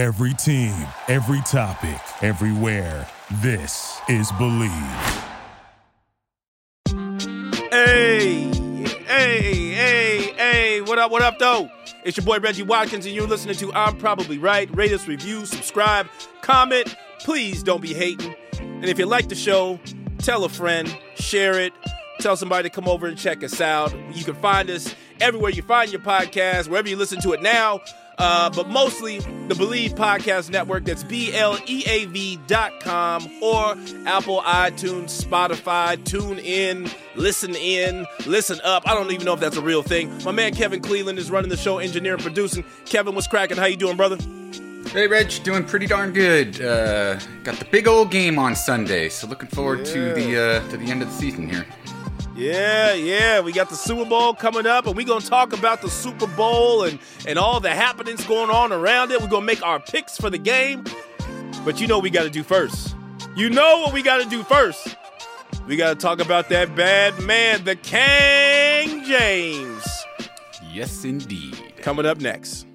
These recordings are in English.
Every team, every topic, everywhere. This is Bleav. Hey, hey, hey, hey, what up, what up, though? It's your boy Reggie Watkins, and you're listening to I'm Probably Right. Rate us, review, subscribe, comment. Please don't be hating. And if you like the show, tell a friend, share it, tell somebody to come over and check us out. You can find us everywhere you find your podcast, wherever you listen to it now. Uh, but mostly the Bleav Podcast Network. That's B L E A V dot com or Apple, iTunes, Spotify, Tune In, Listen In, Listen Up. I don't even know if that's a real thing. My man Kevin Cleveland is running the show, engineering, producing. Kevin, what's cracking? How you doing, brother? Hey, Reg, doing pretty darn good. Uh, got the big old game on Sunday, so looking forward Yeah. to the uh, to the end of the season here. Yeah, yeah, we got the Super Bowl coming up, and we're gonna talk about the Super Bowl and and all the happenings going on around it. We're gonna make our picks for the game, but you know what we got to do first. You know what we got to do first. We got to talk about that bad man, the Kang James, Yes, indeed. coming up next.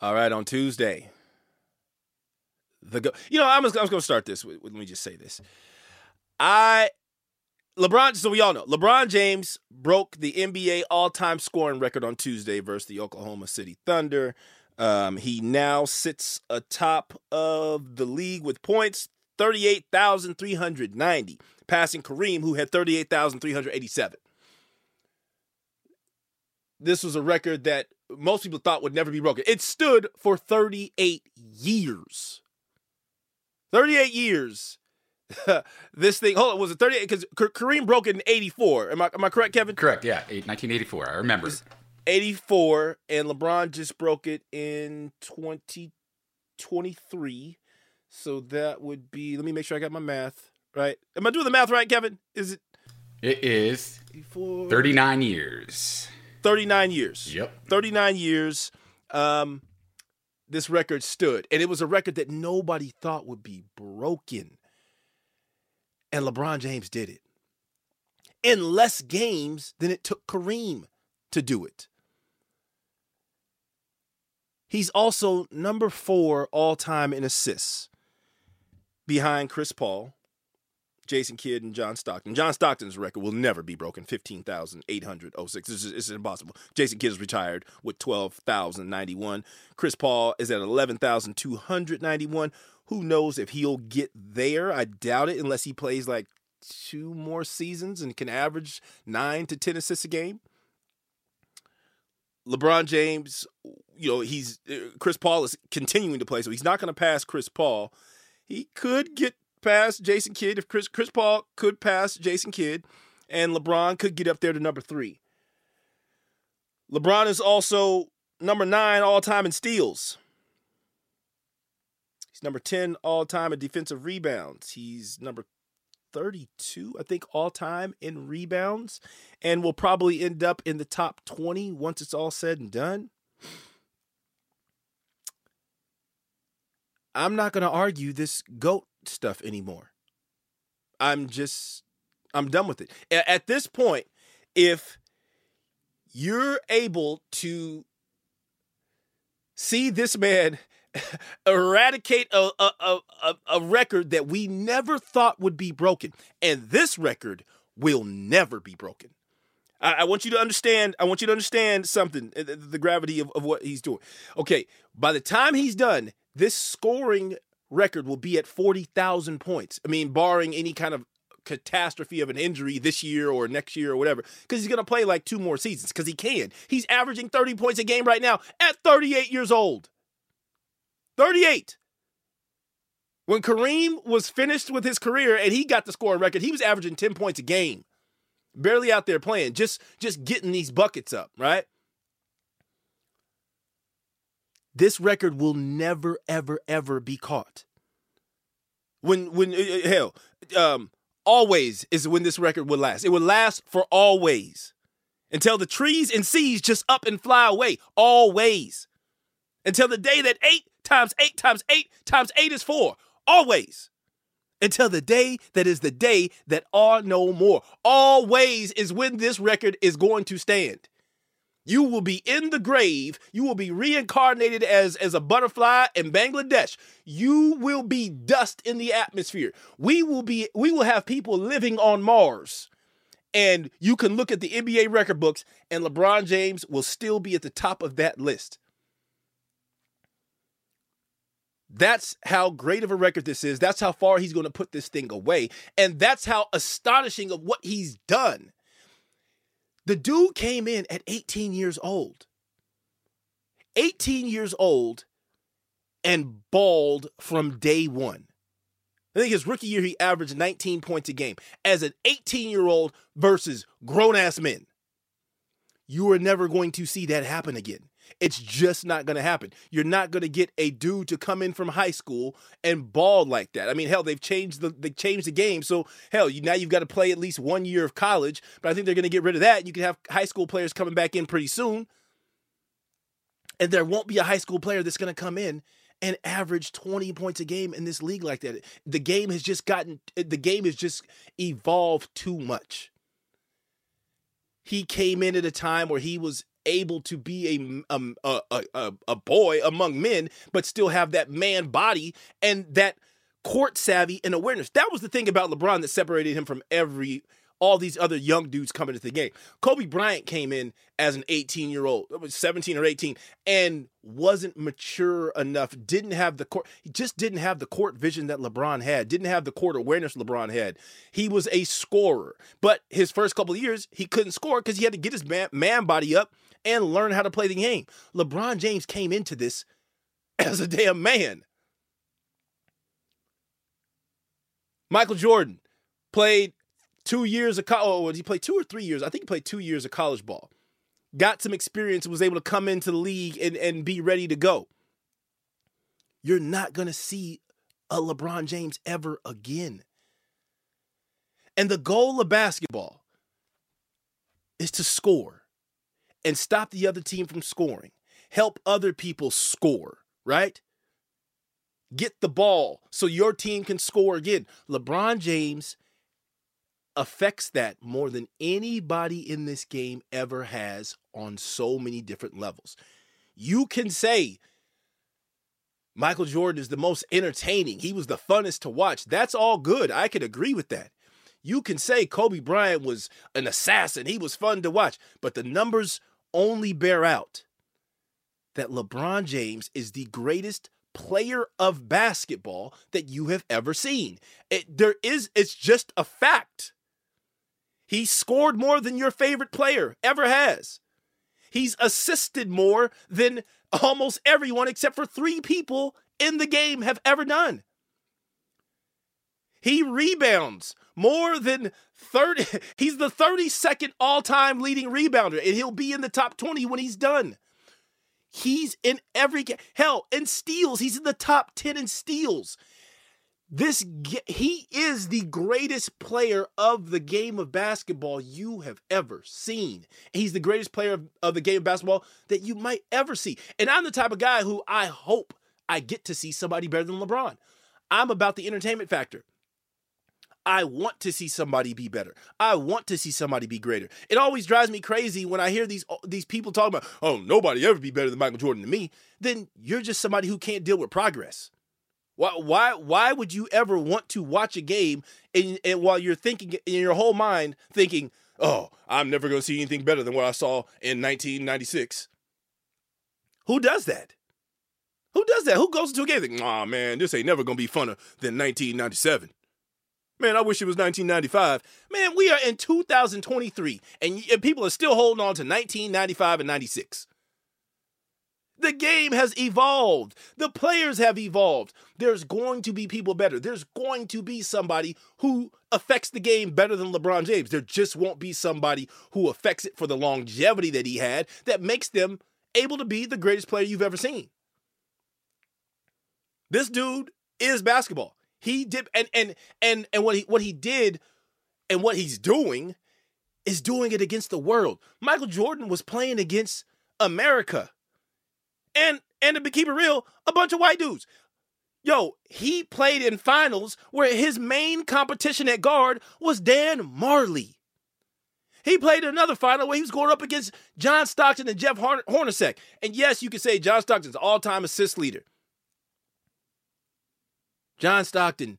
All right, on Tuesday, the go- you know I'm just, I was going to start this. With, with- let me just say this. I LeBron. So we all know LeBron James broke the NBA all-time scoring record on Tuesday versus the Oklahoma City Thunder. Um, he now sits atop of the league with points thirty-eight thousand three hundred ninety, passing Kareem, who had thirty-eight thousand three hundred eighty-seven. This was a record that most people thought would never be broken. It stood for 38 years. 38 years. this thing, hold on, was it 38? Because Kareem broke it in 84. Am I, am I correct, Kevin? Correct. Yeah, 1984. I remember. 84, and LeBron just broke it in 2023. So that would be, let me make sure I got my math right. Am I doing the math right, Kevin? Is it It is 84? 39 years. 39 years. Yep. 39 years. Um, this record stood, and it was a record that nobody thought would be broken. And LeBron James did it in less games than it took Kareem to do it. He's also number four all time in assists behind Chris Paul, Jason Kidd, and John Stockton. John Stockton's record will never be broken 15,806. This is, this impossible. Jason Kidd is retired with 12,091. Chris Paul is at 11,291. Who knows if he'll get there? I doubt it unless he plays like two more seasons and can average nine to 10 assists a game. LeBron James, you know, he's uh, Chris Paul is continuing to play, so he's not going to pass Chris Paul. He could get past Jason Kidd if Chris Chris Paul could pass Jason Kidd, and LeBron could get up there to number three. LeBron is also number nine all time in steals. He's number 10 all time in defensive rebounds. He's number 32, I think, all time in rebounds, and will probably end up in the top 20 once it's all said and done. I'm not going to argue this GOAT stuff anymore. I'm just, I'm done with it. At this point, if you're able to see this man eradicate a, a, a, a, record that we never thought would be broken, and this record will never be broken. I, I want you to understand. I want you to understand something. uh, The, the gravity of, of what he's doing. Okay, by the time he's done, this scoring record will be at forty thousand points. I mean, barring any kind of catastrophe of an injury this year or next year or whatever, because he's gonna play like two more seasons. Because he can. He's averaging thirty points a game right now at thirty-eight years old. Thirty-eight. When Kareem was finished with his career and he got the scoring record, he was averaging 10 points a game. Barely out there playing, just just getting these buckets up, right? This record will never ever ever be caught. When when uh, uh, hell, um always is when this record will last. It will last for always. Until the trees and seas just up and fly away. Always. Until the day that 8 times 8 times 8 times 8 is 4. Always. until the day that is the day that are no more. Always is when this record is going to stand. You will be in the grave. You will be reincarnated as, as a butterfly in Bangladesh. You will be dust in the atmosphere. We will be we will have people living on Mars. And you can look at the NBA record books, and LeBron James will still be at the top of that list. That's how great of a record this is. That's how far he's going to put this thing away. And that's how astonishing of what he's done. The dude came in at 18 years old. 18 years old and balled from day one. I think his rookie year, he averaged 19 points a game as an 18 year old versus grown ass men. You are never going to see that happen again. It's just not going to happen. You're not going to get a dude to come in from high school and ball like that. I mean, hell, they've changed the they changed the game. So hell, you now you've got to play at least one year of college. But I think they're going to get rid of that. You can have high school players coming back in pretty soon, and there won't be a high school player that's going to come in and average 20 points a game in this league like that. The game has just gotten the game has just evolved too much. He came in at a time where he was able to be a, um, a, a, a boy among men, but still have that man body and that court savvy and awareness. That was the thing about LeBron that separated him from every all these other young dudes coming into the game. Kobe Bryant came in as an 18 year old, 17 or 18, and wasn't mature enough, didn't have the court, he just didn't have the court vision that LeBron had, didn't have the court awareness LeBron had. He was a scorer, but his first couple years, he couldn't score because he had to get his man, man body up and learn how to play the game. LeBron James came into this as a damn man. Michael Jordan played two years of college. Oh, he played two or three years. I think he played two years of college ball. Got some experience and was able to come into the league and, and be ready to go. You're not going to see a LeBron James ever again. And the goal of basketball is to score and stop the other team from scoring. Help other people score, right? Get the ball so your team can score again. LeBron James affects that more than anybody in this game ever has on so many different levels. You can say Michael Jordan is the most entertaining, he was the funnest to watch. That's all good. I can agree with that. You can say Kobe Bryant was an assassin, he was fun to watch, but the numbers only bear out that LeBron James is the greatest player of basketball that you have ever seen. It, there is, it's just a fact. He scored more than your favorite player ever has. He's assisted more than almost everyone except for three people in the game have ever done. He rebounds more than 30. He's the 32nd all time leading rebounder, and he'll be in the top 20 when he's done. He's in every game. Hell, in steals, he's in the top 10 in steals. This he is the greatest player of the game of basketball you have ever seen. He's the greatest player of, of the game of basketball that you might ever see. And I'm the type of guy who I hope I get to see somebody better than LeBron. I'm about the entertainment factor. I want to see somebody be better. I want to see somebody be greater. It always drives me crazy when I hear these uh, these people talking about, "Oh, nobody ever be better than Michael Jordan than me." Then you're just somebody who can't deal with progress. Why why why would you ever want to watch a game and, and while you're thinking in your whole mind thinking, "Oh, I'm never going to see anything better than what I saw in 1996." Who does that? Who does that? Who goes into a game thinking, "Oh man, this ain't never going to be funner than 1997." Man, I wish it was 1995. Man, we are in 2023 and, people are still holding on to 1995 and 96. The game has evolved. The players have evolved. There's going to be people better. There's going to be somebody who affects the game better than LeBron James. There just won't be somebody who affects it for the longevity that he had that makes them able to be the greatest player you've ever seen. This dude is basketball. He did and and and and what he what he did and what he's doing is doing it against the world. Michael Jordan was playing against America. And and to keep it real, a bunch of white dudes. Yo, he played in finals where his main competition at guard was Dan Majerle. He played another final where he was going up against John Stockton and Jeff Hornacek. And yes, you could say John Stockton's all-time assist leader. John Stockton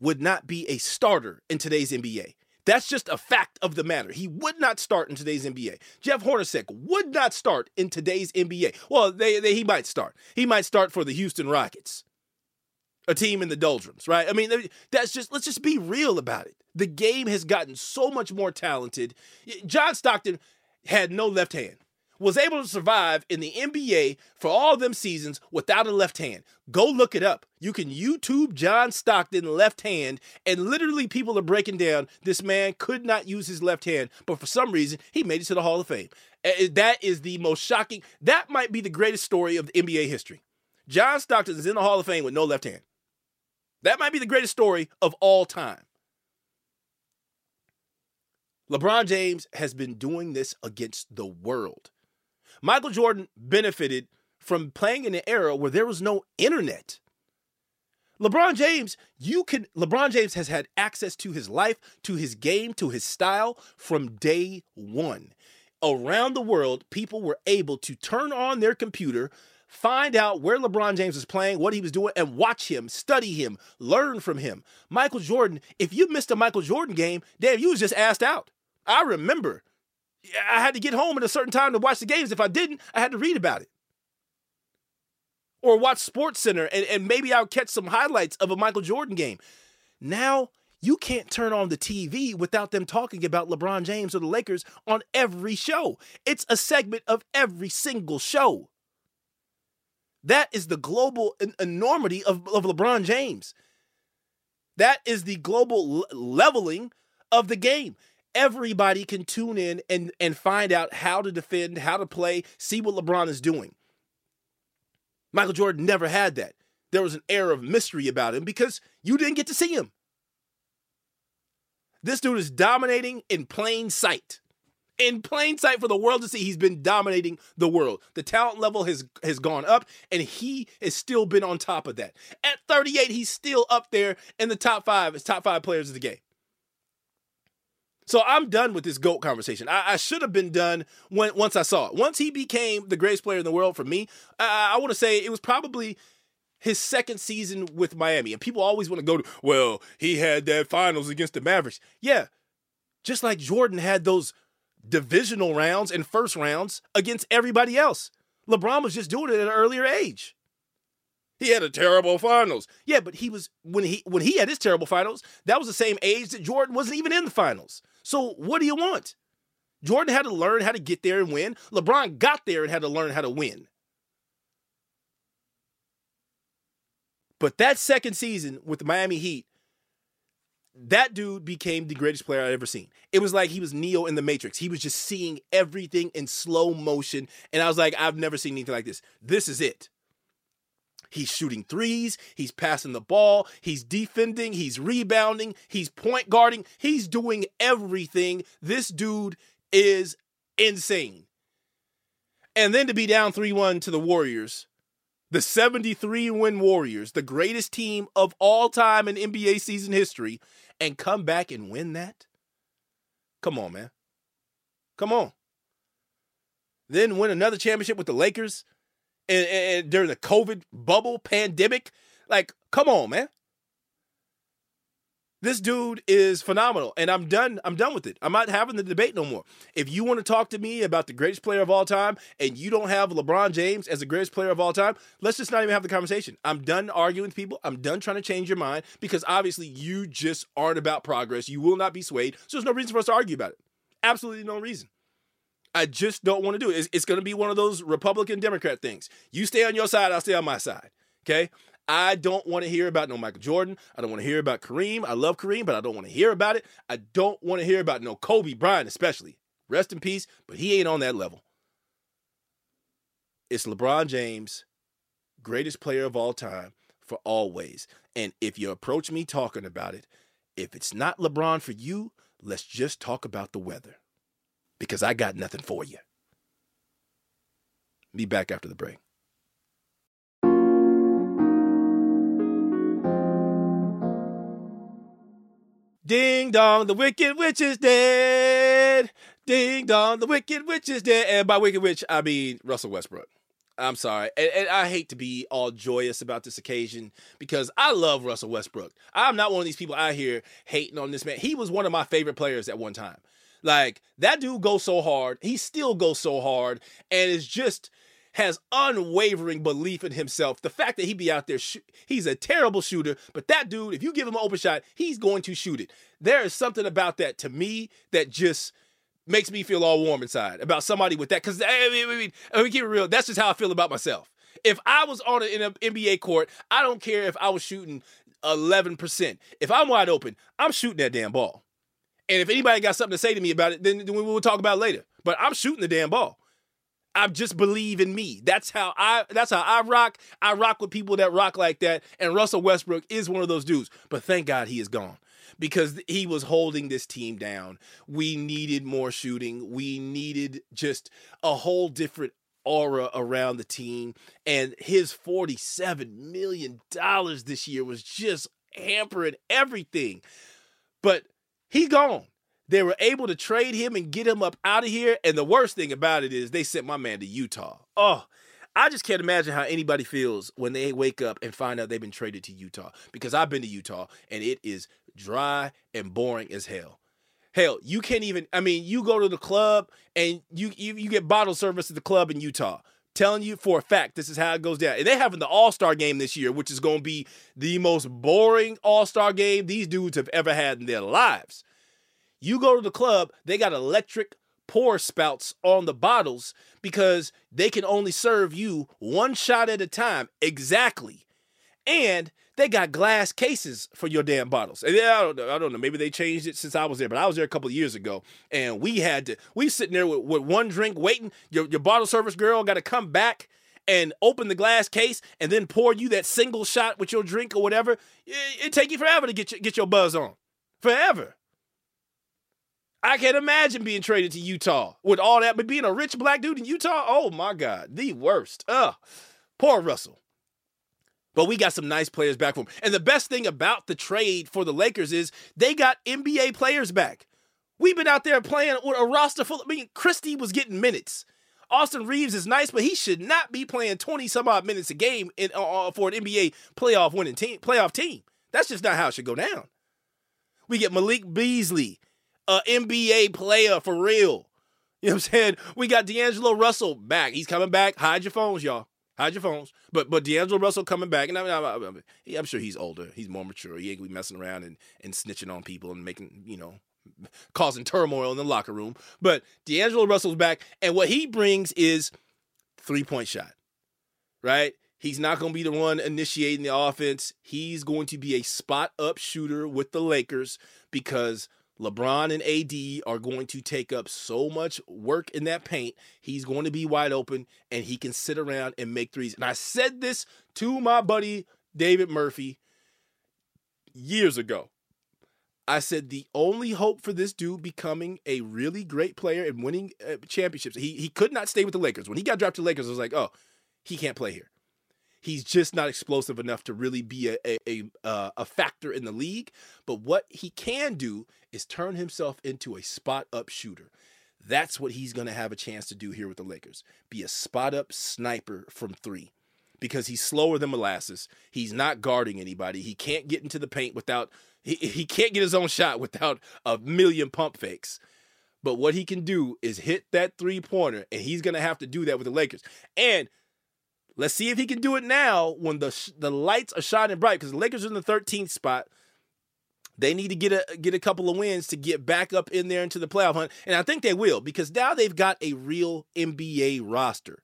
would not be a starter in today's NBA. That's just a fact of the matter. He would not start in today's NBA. Jeff Hornacek would not start in today's NBA. Well, they, they, he might start. He might start for the Houston Rockets a team in the doldrums, right? I mean, that's just, let's just be real about it. The game has gotten so much more talented. John Stockton had no left hand, was able to survive in the NBA for all them seasons without a left hand. Go look it up. You can YouTube John Stockton left hand, and literally people are breaking down this man could not use his left hand, but for some reason, he made it to the Hall of Fame. That is the most shocking, that might be the greatest story of the NBA history. John Stockton is in the Hall of Fame with no left hand. That might be the greatest story of all time. LeBron James has been doing this against the world. Michael Jordan benefited from playing in an era where there was no internet. LeBron James, you can LeBron James has had access to his life, to his game, to his style from day 1. Around the world, people were able to turn on their computer, Find out where LeBron James was playing, what he was doing, and watch him, study him, learn from him. Michael Jordan, if you missed a Michael Jordan game, damn, you was just asked out. I remember. I had to get home at a certain time to watch the games. If I didn't, I had to read about it. Or watch Sports Center and, and maybe I'll catch some highlights of a Michael Jordan game. Now you can't turn on the TV without them talking about LeBron James or the Lakers on every show. It's a segment of every single show. That is the global enormity of, of LeBron James. That is the global leveling of the game. Everybody can tune in and, and find out how to defend, how to play, see what LeBron is doing. Michael Jordan never had that. There was an air of mystery about him because you didn't get to see him. This dude is dominating in plain sight in plain sight for the world to see. He's been dominating the world. The talent level has has gone up, and he has still been on top of that. At 38, he's still up there in the top five as top five players of the game. So I'm done with this GOAT conversation. I, I should have been done when once I saw it. Once he became the greatest player in the world for me, I, I want to say it was probably his second season with Miami. And people always want to go to, well, he had that finals against the Mavericks. Yeah. Just like Jordan had those divisional rounds and first rounds against everybody else. LeBron was just doing it at an earlier age. He had a terrible finals. Yeah, but he was when he when he had his terrible finals, that was the same age that Jordan wasn't even in the finals. So what do you want? Jordan had to learn how to get there and win. LeBron got there and had to learn how to win. But that second season with the Miami Heat, that dude became the greatest player I've ever seen. It was like he was Neo in the Matrix. He was just seeing everything in slow motion. And I was like, I've never seen anything like this. This is it. He's shooting threes. He's passing the ball. He's defending. He's rebounding. He's point guarding. He's doing everything. This dude is insane. And then to be down 3 1 to the Warriors, the 73 win Warriors, the greatest team of all time in NBA season history, and come back and win that? Come on, man. Come on. Then win another championship with the Lakers and, and during the COVID bubble pandemic. Like, come on, man. This dude is phenomenal, and I'm done. I'm done with it. I'm not having the debate no more. If you want to talk to me about the greatest player of all time, and you don't have LeBron James as the greatest player of all time, let's just not even have the conversation. I'm done arguing with people. I'm done trying to change your mind because obviously you just aren't about progress. You will not be swayed. So there's no reason for us to argue about it. Absolutely no reason. I just don't want to do it. It's, it's going to be one of those Republican Democrat things. You stay on your side, I'll stay on my side. Okay. I don't want to hear about no Michael Jordan. I don't want to hear about Kareem. I love Kareem, but I don't want to hear about it. I don't want to hear about no Kobe Bryant, especially. Rest in peace, but he ain't on that level. It's LeBron James, greatest player of all time for always. And if you approach me talking about it, if it's not LeBron for you, let's just talk about the weather because I got nothing for you. Be back after the break. Ding dong, the wicked witch is dead. Ding dong, the wicked witch is dead. And by wicked witch, I mean Russell Westbrook. I'm sorry. And, and, I hate to be all joyous about this occasion because I love Russell Westbrook. I'm not one of these people out here hating on this man. He was one of my favorite players at one time. Like, that dude goes so hard. He still goes so hard and is just has unwavering belief in himself. The fact that he be out there, sh- he's a terrible shooter, but that dude, if you give him an open shot, he's going to shoot it. There is something about that to me that just makes me feel all warm inside about somebody with that. Because I mean, I mean, I mean, keep it real. That's just how I feel about myself. If I was on an NBA court, I don't care if I was shooting 11%. If I'm wide open, I'm shooting that damn ball. And if anybody got something to say to me about it, then, then we will talk about later. But I'm shooting the damn ball. I just believe in me. That's how I that's how I rock. I rock with people that rock like that. And Russell Westbrook is one of those dudes. But thank God he is gone. Because he was holding this team down. We needed more shooting. We needed just a whole different aura around the team. And his $47 million this year was just hampering everything. But he gone. They were able to trade him and get him up out of here. And the worst thing about it is they sent my man to Utah. Oh, I just can't imagine how anybody feels when they wake up and find out they've been traded to Utah. Because I've been to Utah and it is dry and boring as hell. Hell, you can't even. I mean, you go to the club and you you, you get bottle service at the club in Utah. Telling you for a fact, this is how it goes down. And they're having the All Star game this year, which is going to be the most boring All Star game these dudes have ever had in their lives. You go to the club, they got electric pour spouts on the bottles because they can only serve you one shot at a time exactly. And they got glass cases for your damn bottles. And I don't know, I don't know. Maybe they changed it since I was there, but I was there a couple years ago, and we had to. We sitting there with, with one drink, waiting. Your your bottle service girl got to come back and open the glass case, and then pour you that single shot with your drink or whatever. It, it take you forever to get your, get your buzz on, forever. I can't imagine being traded to Utah with all that, but being a rich black dude in Utah, oh my God, the worst. Ugh. Poor Russell. But we got some nice players back from him. And the best thing about the trade for the Lakers is they got NBA players back. We've been out there playing with a roster full. Of, I mean, Christie was getting minutes. Austin Reaves is nice, but he should not be playing 20 some odd minutes a game in, uh, for an NBA playoff winning team, playoff team. That's just not how it should go down. We get Malik Beasley, a NBA player for real. You know what I'm saying? We got D'Angelo Russell back. He's coming back. Hide your phones, y'all. Hide your phones. But but D'Angelo Russell coming back, and I I, I, I'm sure he's older. He's more mature. He ain't gonna be messing around and, and snitching on people and making you know causing turmoil in the locker room. But D'Angelo Russell's back, and what he brings is three point shot, right? He's not going to be the one initiating the offense. He's going to be a spot up shooter with the Lakers because LeBron and AD are going to take up so much work in that paint. He's going to be wide open and he can sit around and make threes. And I said this to my buddy David Murphy years ago. I said the only hope for this dude becoming a really great player and winning uh, championships, he, he could not stay with the Lakers. When he got drafted to the Lakers, I was like, oh, he can't play here he's just not explosive enough to really be a a, a, uh, a factor in the league. But what he can do is turn himself into a spot up shooter. That's what he's going to have a chance to do here with the Lakers. Be a spot up sniper from three because he's slower than molasses. He's not guarding anybody. He can't get into the paint without he, he can't get his own shot without a million pump fakes. But what he can do is hit that three pointer, and he's going to have to do that with the Lakers. And Let's see if he can do it now when the the lights are shining bright because the Lakers are in the 13th spot. They need to get a get a couple of wins to get back up in there into the playoff hunt, and I think they will because now they've got a real NBA roster.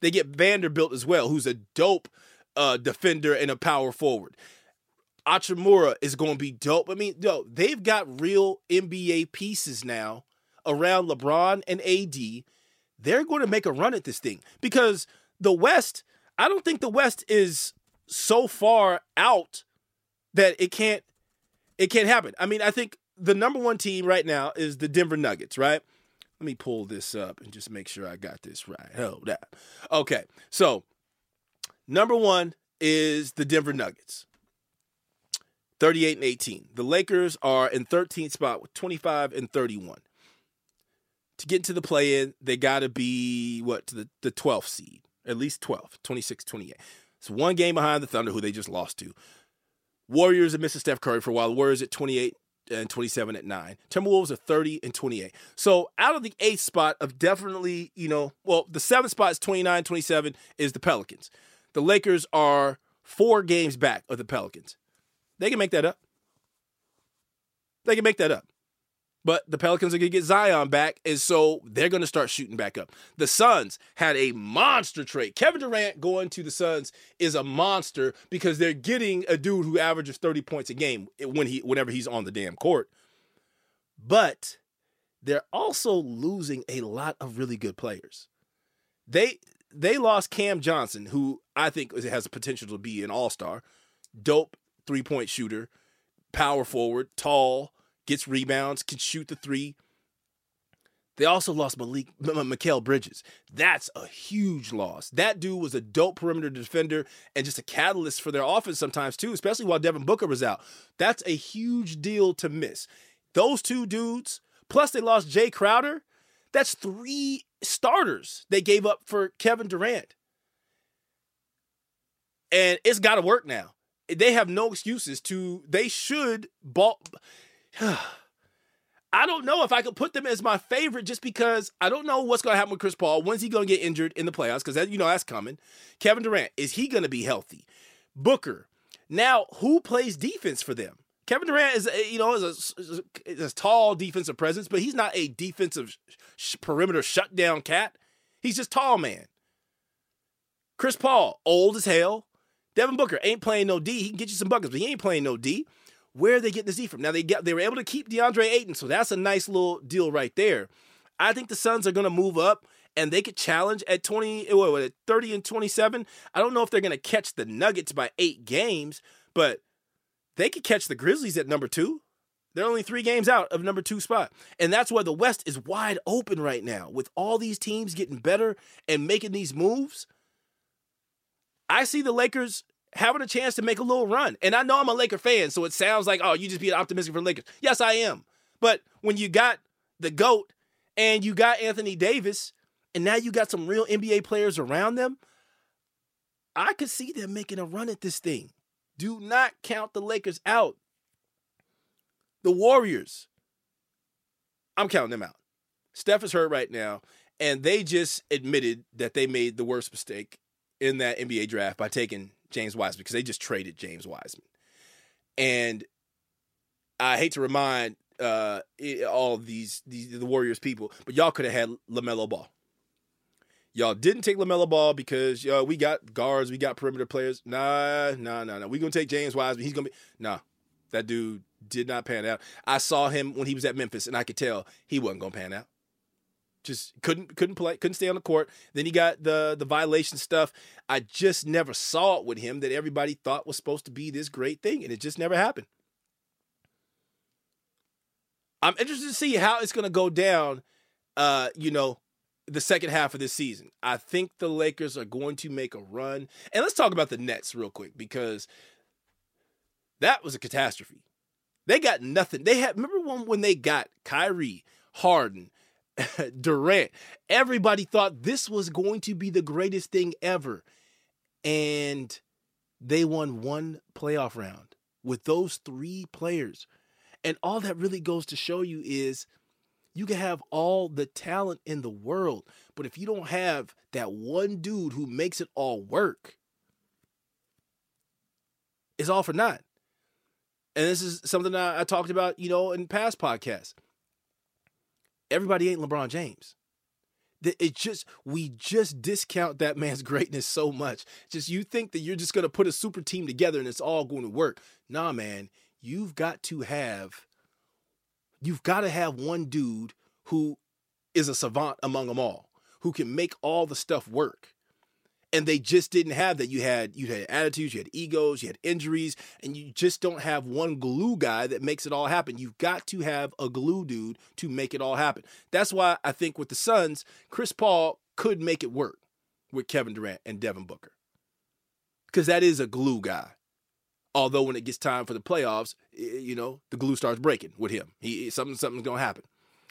They get Vanderbilt as well, who's a dope uh, defender and a power forward. Hachimura is going to be dope. I mean, yo, they've got real NBA pieces now around LeBron and AD. They're going to make a run at this thing because the West, I don't think the West is so far out that it can't it can't happen. I mean, I think the number one team right now is the Denver Nuggets, right? Let me pull this up and just make sure I got this right. Hold up. Okay, so number one is the Denver Nuggets. 38 and 18. The Lakers are in 13th spot with 25 and 31. To get into the play in, they got to be, what, to the, the 12th seed, at least 12, 26, 28. It's one game behind the Thunder, who they just lost to. Warriors are missing Steph Curry for a while. Warriors at 28 and 27 at 9. Timberwolves are 30 and 28. So out of the eighth spot of definitely, you know, well, the seventh spot is 29, 27 is the Pelicans. The Lakers are four games back of the Pelicans. They can make that up. They can make that up. But the Pelicans are going to get Zion back, and so they're going to start shooting back up. The Suns had a monster trade. Kevin Durant going to the Suns is a monster because they're getting a dude who averages 30 points a game when he whenever he's on the damn court. But they're also losing a lot of really good players. They they lost Cam Johnson, who I think has the potential to be an all-star, dope three-point shooter, power forward, tall, gets rebounds, can shoot the three. They also lost Malik M- Mikal Bridges. That's a huge loss. That dude was a dope perimeter defender and just a catalyst for their offense sometimes too, especially while Devin Booker was out. That's a huge deal to miss. Those two dudes, plus they lost Jae Crowder. That's three starters they gave up for Kevin Durant. And it's got to work now. They have no excuses to, they should ball. I don't know if I could put them as my favorite just because I don't know what's going to happen with Chris Paul. When's he going to get injured in the playoffs? Because you know that's coming. Kevin Durant, is he going to be healthy? Booker. Now, who plays defense for them? Kevin Durant is, you know, is, a, is a, tall defensive presence, but he's not a defensive sh- perimeter shutdown cat. He's just tall man. Chris Paul, old as hell. Devin Booker ain't playing no D. He can get you some buckets, but he ain't playing no D. Where are they getting this from? Now they get they were able to keep DeAndre Ayton, so that's a nice little deal right there. I think the Suns are going to move up and they could challenge at 20 what, what, 30 and 27. I don't know if they're going to catch the Nuggets by 8 games, but they could catch the Grizzlies at number 2. They're only 3 games out of number 2 spot. And that's why the West is wide open right now with all these teams getting better and making these moves. I see the Lakers having a chance to make a little run. And I know I'm a Laker fan, so it sounds like, oh, you just being optimistic for Lakers. Yes, I am. But when you got the GOAT and you got Anthony Davis, and now you got some real NBA players around them, I could see them making a run at this thing. Do not count the Lakers out. The Warriors, I'm counting them out. Steph is hurt right now, and they just admitted that they made the worst mistake in that NBA draft by taking James Wiseman because they just traded James Wiseman. And I hate to remind uh, all these, these the Warriors people, but y'all could have had LaMelo Ball. Y'all didn't take LaMelo Ball because uh, we got guards, we got perimeter players. Nah, nah, nah, nah. We're going to take James Wiseman. He's going to be. Nah, that dude did not pan out. I saw him when he was at Memphis, and I could tell he wasn't going to pan out just couldn't couldn't play couldn't stay on the court. Then he got the the violation stuff. I just never saw it with him that everybody thought was supposed to be this great thing and it just never happened. I'm interested to see how it's going to go down uh you know the second half of this season. I think the lakers are going to make a run. And let's talk about the nets real quick because that was a catastrophe. They got nothing. They had remember when when they got Kyrie Harden Durant. Everybody thought this was going to be the greatest thing ever. And they won one playoff round with those three players. And all that really goes to show you is you can have all the talent in the world, but if you don't have that one dude who makes it all work, it's all for naught. And this is something I, I talked about, you know, in past podcasts everybody ain't LeBron James. It just we just discount that man's greatness so much. Just you think that you're just gonna put a super team together and it's all going to work. Nah, man, you've got to have you've got to have one dude who is a savant among them all, who can make all the stuff work and they just didn't have that. You had you had attitudes, you had egos, you had injuries, and you just don't have one glue guy that makes it all happen. You've got to have a glue dude to make it all happen. That's why I think with the Suns, Chris Paul could make it work with Kevin Durant and Devin Booker. Because that is a glue guy. Although when it gets time for the playoffs, you know, the glue starts breaking with him. He something something's gonna happen.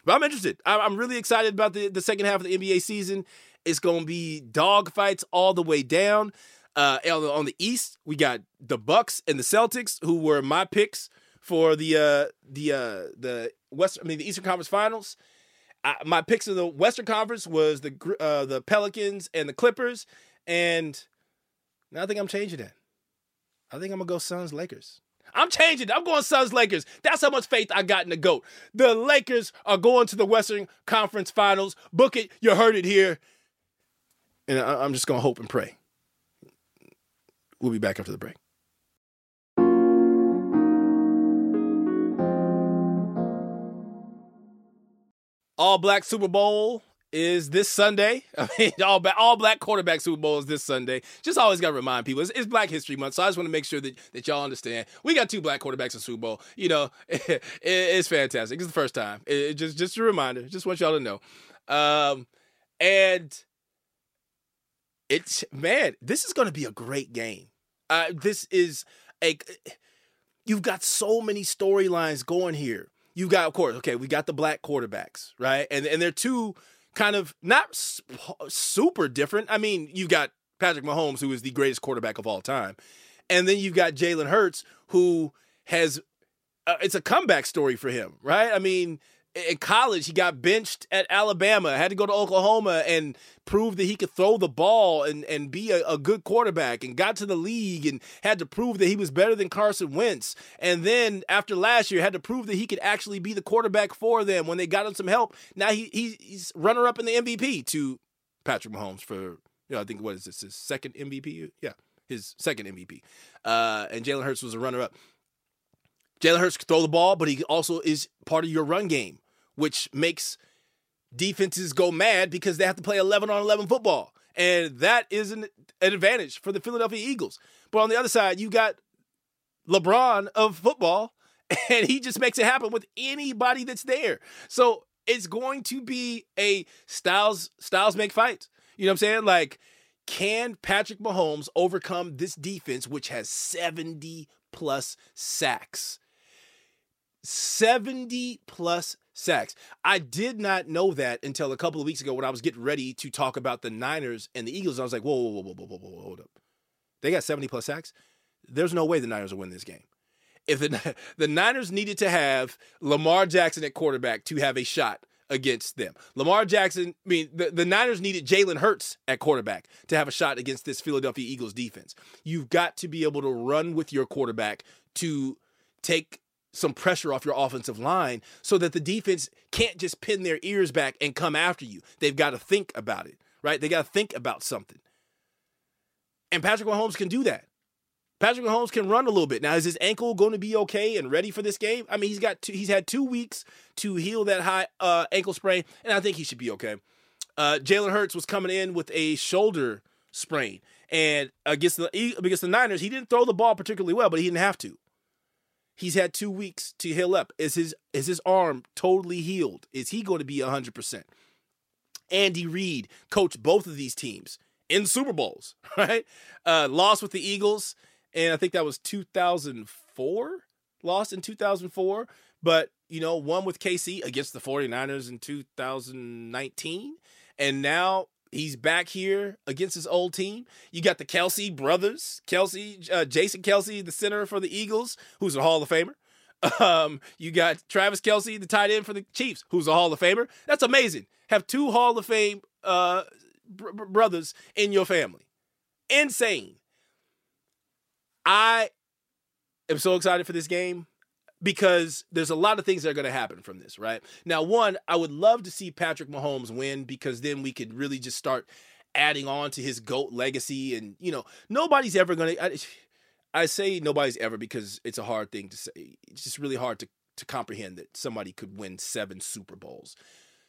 But I'm interested. I'm really excited about the, the second half of the NBA season. It's gonna be dog fights all the way down. Uh, on the East, we got the Bucks and the Celtics, who were my picks for the uh, the uh, the West. I mean, the Eastern Conference Finals. I, my picks of the Western Conference was the uh, the Pelicans and the Clippers, and now I think I'm changing that. I think I'm gonna go Suns Lakers. I'm changing. I'm going Suns Lakers. That's how much faith I got in the GOAT. The Lakers are going to the Western Conference Finals. Book it. You heard it here. And I'm just going to hope and pray. We'll be back after the break. All Black Super Bowl is this Sunday. I mean, all black, all black quarterback Super Bowl is this Sunday. Just always got to remind people it's, it's, Black History Month, so I just want to make sure that, that y'all understand. We got two black quarterbacks in Super Bowl. You know, it, it's fantastic. It's the first time. It, just just a reminder. Just want y'all to know. Um, and it's man, this is going to be a great game. Uh, this is a. You've got so many storylines going here. You got, of course, okay, we got the black quarterbacks, right? And and they're two kind of not super different. I mean, you got Patrick Mahomes, who is the greatest quarterback of all time, and then you've got Jalen Hurts, who has uh, it's a comeback story for him, right? I mean, in college, he got benched at Alabama, had to go to Oklahoma and prove that he could throw the ball and, and be a, a, good quarterback, and got to the league and had to prove that he was better than Carson Wentz. And then after last year, had to prove that he could actually be the quarterback for them when they got him some help. Now he, he he's runner up in the MVP to Patrick Mahomes for, you know, I think what is this, his second MVP? Yeah, his second MVP. Uh, and Jalen Hurts was a runner up. Jalen Hurts can throw the ball, but he also is part of your run game which makes defenses go mad because they have to play 11 on 11 football. And that is an, an advantage for the Philadelphia Eagles. But on the other side, you got LeBron of football, and he just makes it happen with anybody that's there. So it's going to be a styles styles make fights. You know what I'm saying? Like, can Patrick Mahomes overcome this defense, which has 70 plus sacks? 70 plus sacks. I did not know that until a couple of weeks ago when I was getting ready to talk about the Niners and the Eagles. I was like, whoa, whoa, whoa, whoa, whoa, whoa, hold up. They got 70 plus sacks. There's no way the Niners will win this game. If the, the Niners needed to have Lamar Jackson at quarterback to have a shot against them, Lamar Jackson, I mean, the, the Niners needed Jalen Hurts at quarterback to have a shot against this Philadelphia Eagles defense. You've got to be able to run with your quarterback to take some pressure off your offensive line so that the defense can't just pin their ears back and come after you. They've got to think about it, right? They got to think about something. And Patrick Mahomes can do that. Patrick Mahomes can run a little bit. Now, is his ankle going to be okay and ready for this game? I mean, he's got two, he's had two weeks to heal that high uh, ankle sprain, and I think he should be okay. Uh, Jalen Hurts was coming in with a shoulder sprain, and against the against the Niners, he didn't throw the ball particularly well, but he didn't have to. He's had two weeks to heal up. Is his is his arm totally healed? Is he going to be hundred percent? Andy Reid coached both of these teams in Super Bowls, right? Uh, lost with the Eagles, and I think that was 2004. Lost in 2004, but you know, won with KC against the 49ers in 2019. And now He's back here against his old team. You got the Kelce brothers, Kelce, uh, Jason Kelce, the center for the Eagles, who's a Hall of Famer. Um, you got Travis Kelce, the tight end for the Chiefs, who's a Hall of Famer. That's amazing. Have two Hall of Fame uh, br- brothers in your family. Insane. I am so excited for this game because there's a lot of things that are going to happen from this, right? Now, one, I would love to see Patrick Mahomes win because then we could really just start adding on to his GOAT legacy. And, you know, nobody's ever going to. I say nobody's ever because it's a hard thing to say. It's just really hard to, to comprehend that somebody could win seven Super Bowls.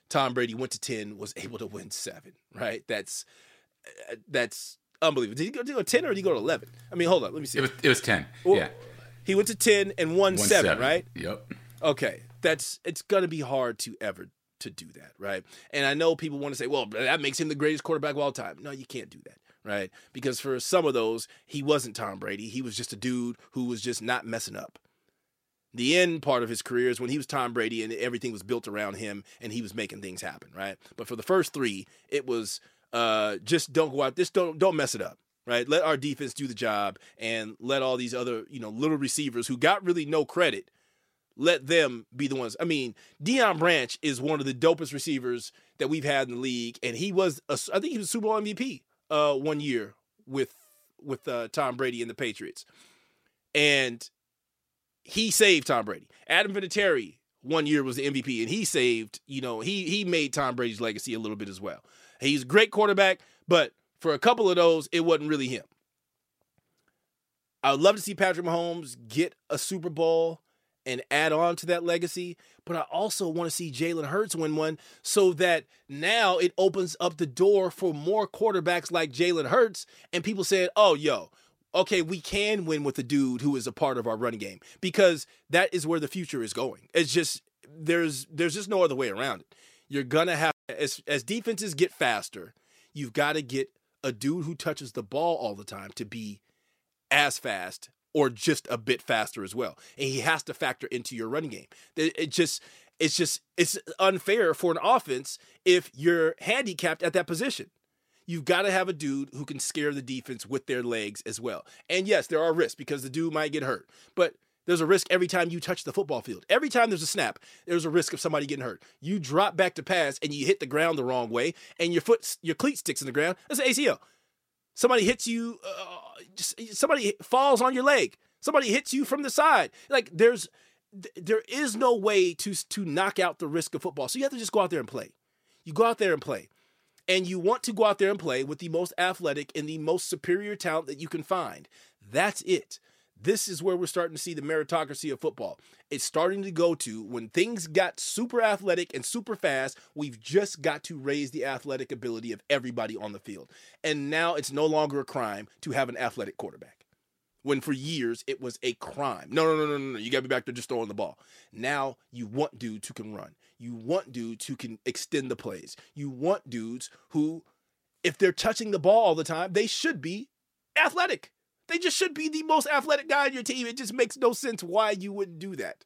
Tom Brady went to 10, was able to win seven, right? That's, uh, that's unbelievable. Did he go to 10 or did he go to 11? I mean, hold on. Let me see. It was, it was 10. Well, yeah. He went to 10 and won, won seven, seven, right? Yep. Okay. That's it's gonna be hard to ever to do that, right? And I know people want to say, well, that makes him the greatest quarterback of all time. No, you can't do that, right? Because for some of those, he wasn't Tom Brady. He was just a dude who was just not messing up. The end part of his career is when he was Tom Brady and everything was built around him and he was making things happen, right? But for the first three, it was uh, just don't go out, just don't don't mess it up, right? Let our defense do the job and let all these other you know little receivers who got really no credit, let them be the ones. I mean, Deion Branch is one of the dopest receivers that we've had in the league, and he was a, I think he was Super Bowl MVP uh, one year with with uh, Tom Brady and the Patriots, and he saved Tom Brady. Adam Vinatieri one year was the MVP, and he saved. You know, he he made Tom Brady's legacy a little bit as well. He's a great quarterback, but for a couple of those, it wasn't really him. I would love to see Patrick Mahomes get a Super Bowl and add on to that legacy, but I also want to see Jalen Hurts win one so that now it opens up the door for more quarterbacks like Jalen Hurts and people saying, oh, yo, okay, we can win with a dude who is a part of our running game because that is where the future is going. It's just there's there's just no other way around it. You're gonna have as as defenses get faster, you've got to get a dude who touches the ball all the time to be as fast or just a bit faster as well. And he has to factor into your running game. It just it's just it's unfair for an offense if you're handicapped at that position. You've got to have a dude who can scare the defense with their legs as well. And yes, there are risks because the dude might get hurt. But there's a risk every time you touch the football field. Every time there's a snap, there's a risk of somebody getting hurt. You drop back to pass and you hit the ground the wrong way, and your foot, your cleat sticks in the ground. That's an ACL. Somebody hits you. Uh, just, somebody falls on your leg. Somebody hits you from the side. Like there's, there is no way to to knock out the risk of football. So you have to just go out there and play. You go out there and play. And you want to go out there and play with the most athletic and the most superior talent that you can find. That's it. This is where we're starting to see the meritocracy of football. It's starting to go to when things got super athletic and super fast, we've just got to raise the athletic ability of everybody on the field. And now it's no longer a crime to have an athletic quarterback. When for years it was a crime. No, no, no, no, no. You got to be back there just throwing the ball. Now you want dudes who can run. You want dudes who can extend the plays. You want dudes who, if they're touching the ball all the time, they should be athletic. They just should be the most athletic guy on your team. It just makes no sense why you wouldn't do that.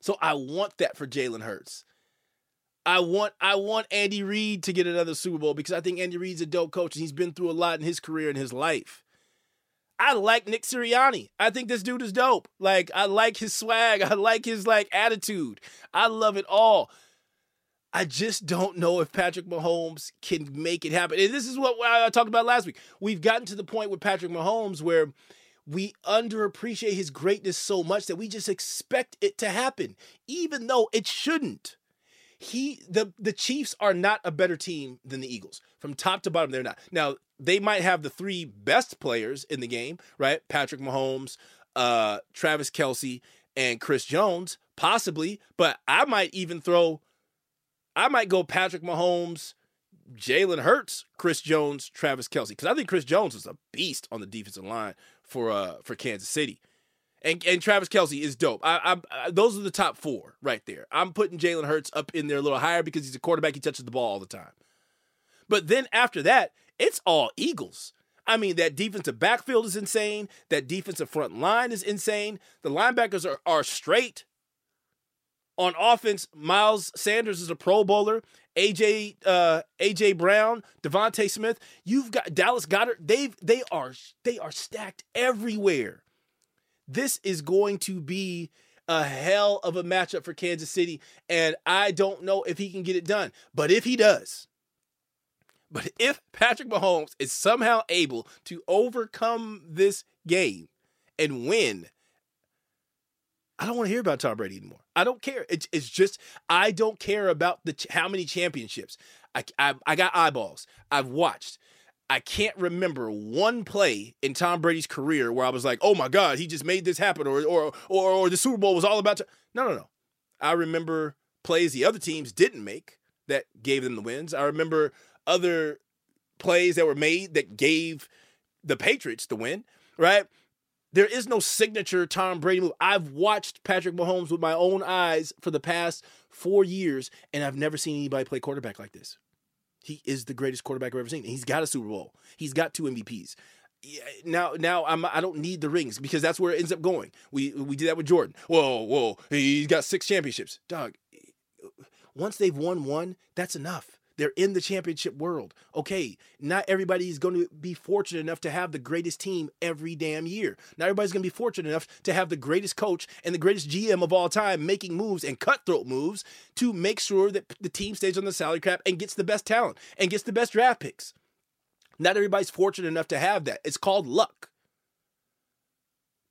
So I want that for Jalen Hurts. I want I want Andy Reid to get another Super Bowl because I think Andy Reid's a dope coach and he's been through a lot in his career and his life. I like Nick Sirianni. I think this dude is dope. Like I like his swag. I like his like attitude. I love it all. I just don't know if Patrick Mahomes can make it happen. And this is what I talked about last week. We've gotten to the point with Patrick Mahomes where we underappreciate his greatness so much that we just expect it to happen, even though it shouldn't. He the the Chiefs are not a better team than the Eagles. From top to bottom, they're not. Now, they might have the three best players in the game, right? Patrick Mahomes, uh, Travis Kelce, and Chris Jones, possibly, but I might even throw I might go Patrick Mahomes, Jalen Hurts, Chris Jones, Travis Kelce, because I think Chris Jones is a beast on the defensive line for uh for Kansas City, and and Travis Kelce is dope. I, I, I those are the top four right there. I'm putting Jalen Hurts up in there a little higher because he's a quarterback. He touches the ball all the time. But then after that, it's all Eagles. I mean, that defensive backfield is insane. That defensive front line is insane. The linebackers are, are straight. On offense, Miles Sanders is a Pro Bowler. AJ uh, AJ Brown, DeVonta Smith. You've got Dallas Goedert. They've they are they are stacked everywhere. This is going to be a hell of a matchup for Kansas City, and I don't know if he can get it done. But if he does, but if Patrick Mahomes is somehow able to overcome this game and win I don't want to hear about Tom Brady anymore. I don't care. It's, it's just I don't care about the how many championships. I, I I got eyeballs. I've watched. I can't remember one play in Tom Brady's career where I was like, "Oh my God, he just made this happen," or or or, or the Super Bowl was all about. To-. No, no, no. I remember plays the other teams didn't make that gave them the wins. I remember other plays that were made that gave the Patriots the win. Right? There is no signature Tom Brady move. I've watched Patrick Mahomes with my own eyes for the past four years, and I've never seen anybody play quarterback like this. He is the greatest quarterback I've ever seen. He's got a Super Bowl. He's got two MVPs. Now, now I'm I don't need the rings because that's where it ends up going. We we did that with Jordan. Whoa, whoa, he's got six championships. Dog, once they've won one, that's enough. They're in the championship world. Okay, not everybody is going to be fortunate enough to have the greatest team every damn year. Not everybody's going to be fortunate enough to have the greatest coach and the greatest GM of all time making moves and cutthroat moves to make sure that the team stays on the salary cap and gets the best talent and gets the best draft picks. Not everybody's fortunate enough to have that. It's called luck.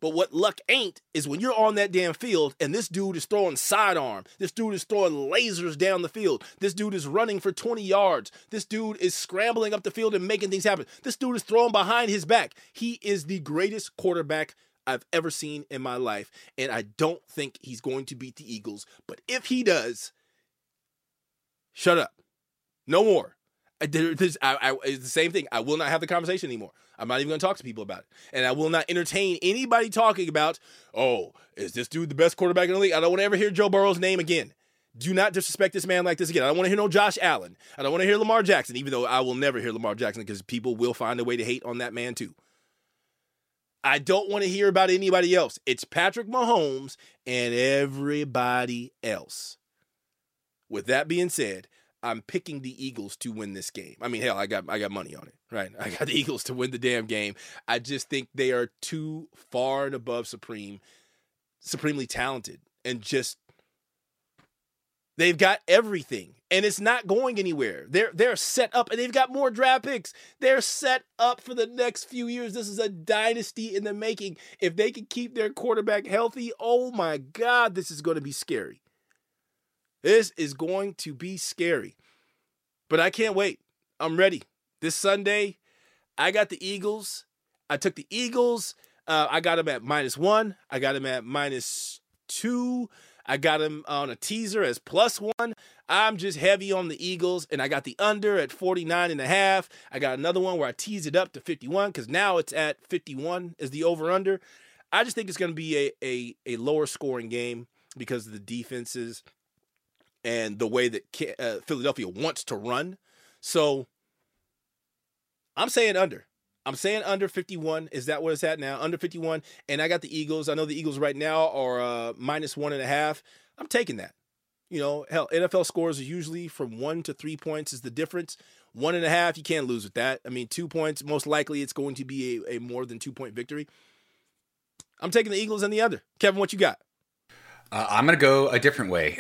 But what luck ain't is when you're on that damn field and this dude is throwing sidearm. This dude is throwing lasers down the field. This dude is running for 20 yards. This dude is scrambling up the field and making things happen. This dude is throwing behind his back. He is the greatest quarterback I've ever seen in my life. And I don't think he's going to beat the Eagles. But if he does, shut up. No more. I, I, it's the same thing. I will not have the conversation anymore. I'm not even going to talk to people about it. And I will not entertain anybody talking about, oh, is this dude the best quarterback in the league? I don't want to ever hear Joe Burrow's name again. Do not disrespect this man like this again. I don't want to hear no Josh Allen. I don't want to hear Lamar Jackson, even though I will never hear Lamar Jackson because people will find a way to hate on that man too. I don't want to hear about anybody else. It's Patrick Mahomes and everybody else. With that being said, I'm picking the Eagles to win this game. I mean, hell, I got I got money on it, right? I got the Eagles to win the damn game. I just think they are too far and above supreme, supremely talented, and just they've got everything, and it's not going anywhere. They're they're set up, and they've got more draft picks. They're set up for the next few years. This is a dynasty in the making. If they can keep their quarterback healthy, oh my God, this is going to be scary. This is going to be scary. But I can't wait. I'm ready. This Sunday, I got the Eagles. I took the Eagles. Uh, I got them at minus one. I got them at minus two. I got them on a teaser as plus one. I'm just heavy on the Eagles, and I got the under at 49 and a half. I got another one where I tease it up to 51 because now it's at 51 is the over under. I just think it's going to be a, a, a lower scoring game because of the defenses and the way that uh, Philadelphia wants to run. So I'm saying under. I'm saying under 51. Is that what it's at now? Under 51. And I got the Eagles. I know the Eagles right now are uh, minus one and a half. I'm taking that. You know, hell, NFL scores are usually from one to three points is the difference. One and a half, you can't lose with that. I mean, two points, most likely it's going to be a, a more than two point victory. I'm taking the Eagles and the under. Kevin, what you got? Uh, I'm going to go a different way.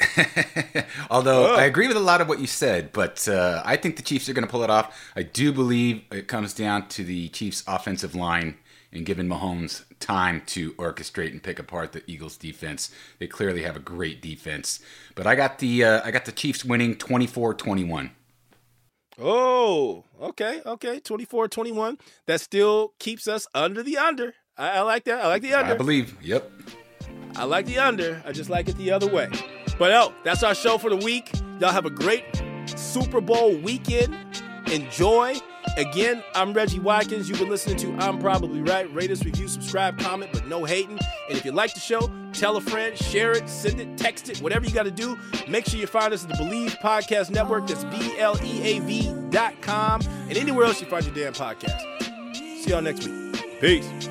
Although I agree with a lot of what you said, but uh, I think the Chiefs are going to pull it off. I do believe it comes down to the Chiefs' offensive line and giving Mahomes time to orchestrate and pick apart the Eagles' defense. They clearly have a great defense, but I got the uh, I got the Chiefs winning 24-21. Oh, okay, okay, 24-21. That still keeps us under the under. I, I like that. I like the under. I believe. Yep. I like the under. I just like it the other way. But oh, that's our show for the week. Y'all have a great Super Bowl weekend. Enjoy. Again, I'm Reggie Watkins. You've been listening to I'm Probably Right. Rate us, review, subscribe, comment, but no hating. And if you like the show, tell a friend, share it, send it, text it, whatever you got to do. Make sure you find us at the Bleav Podcast Network. That's B L E A V dot com. And anywhere else you find your damn podcast. See y'all next week. Peace.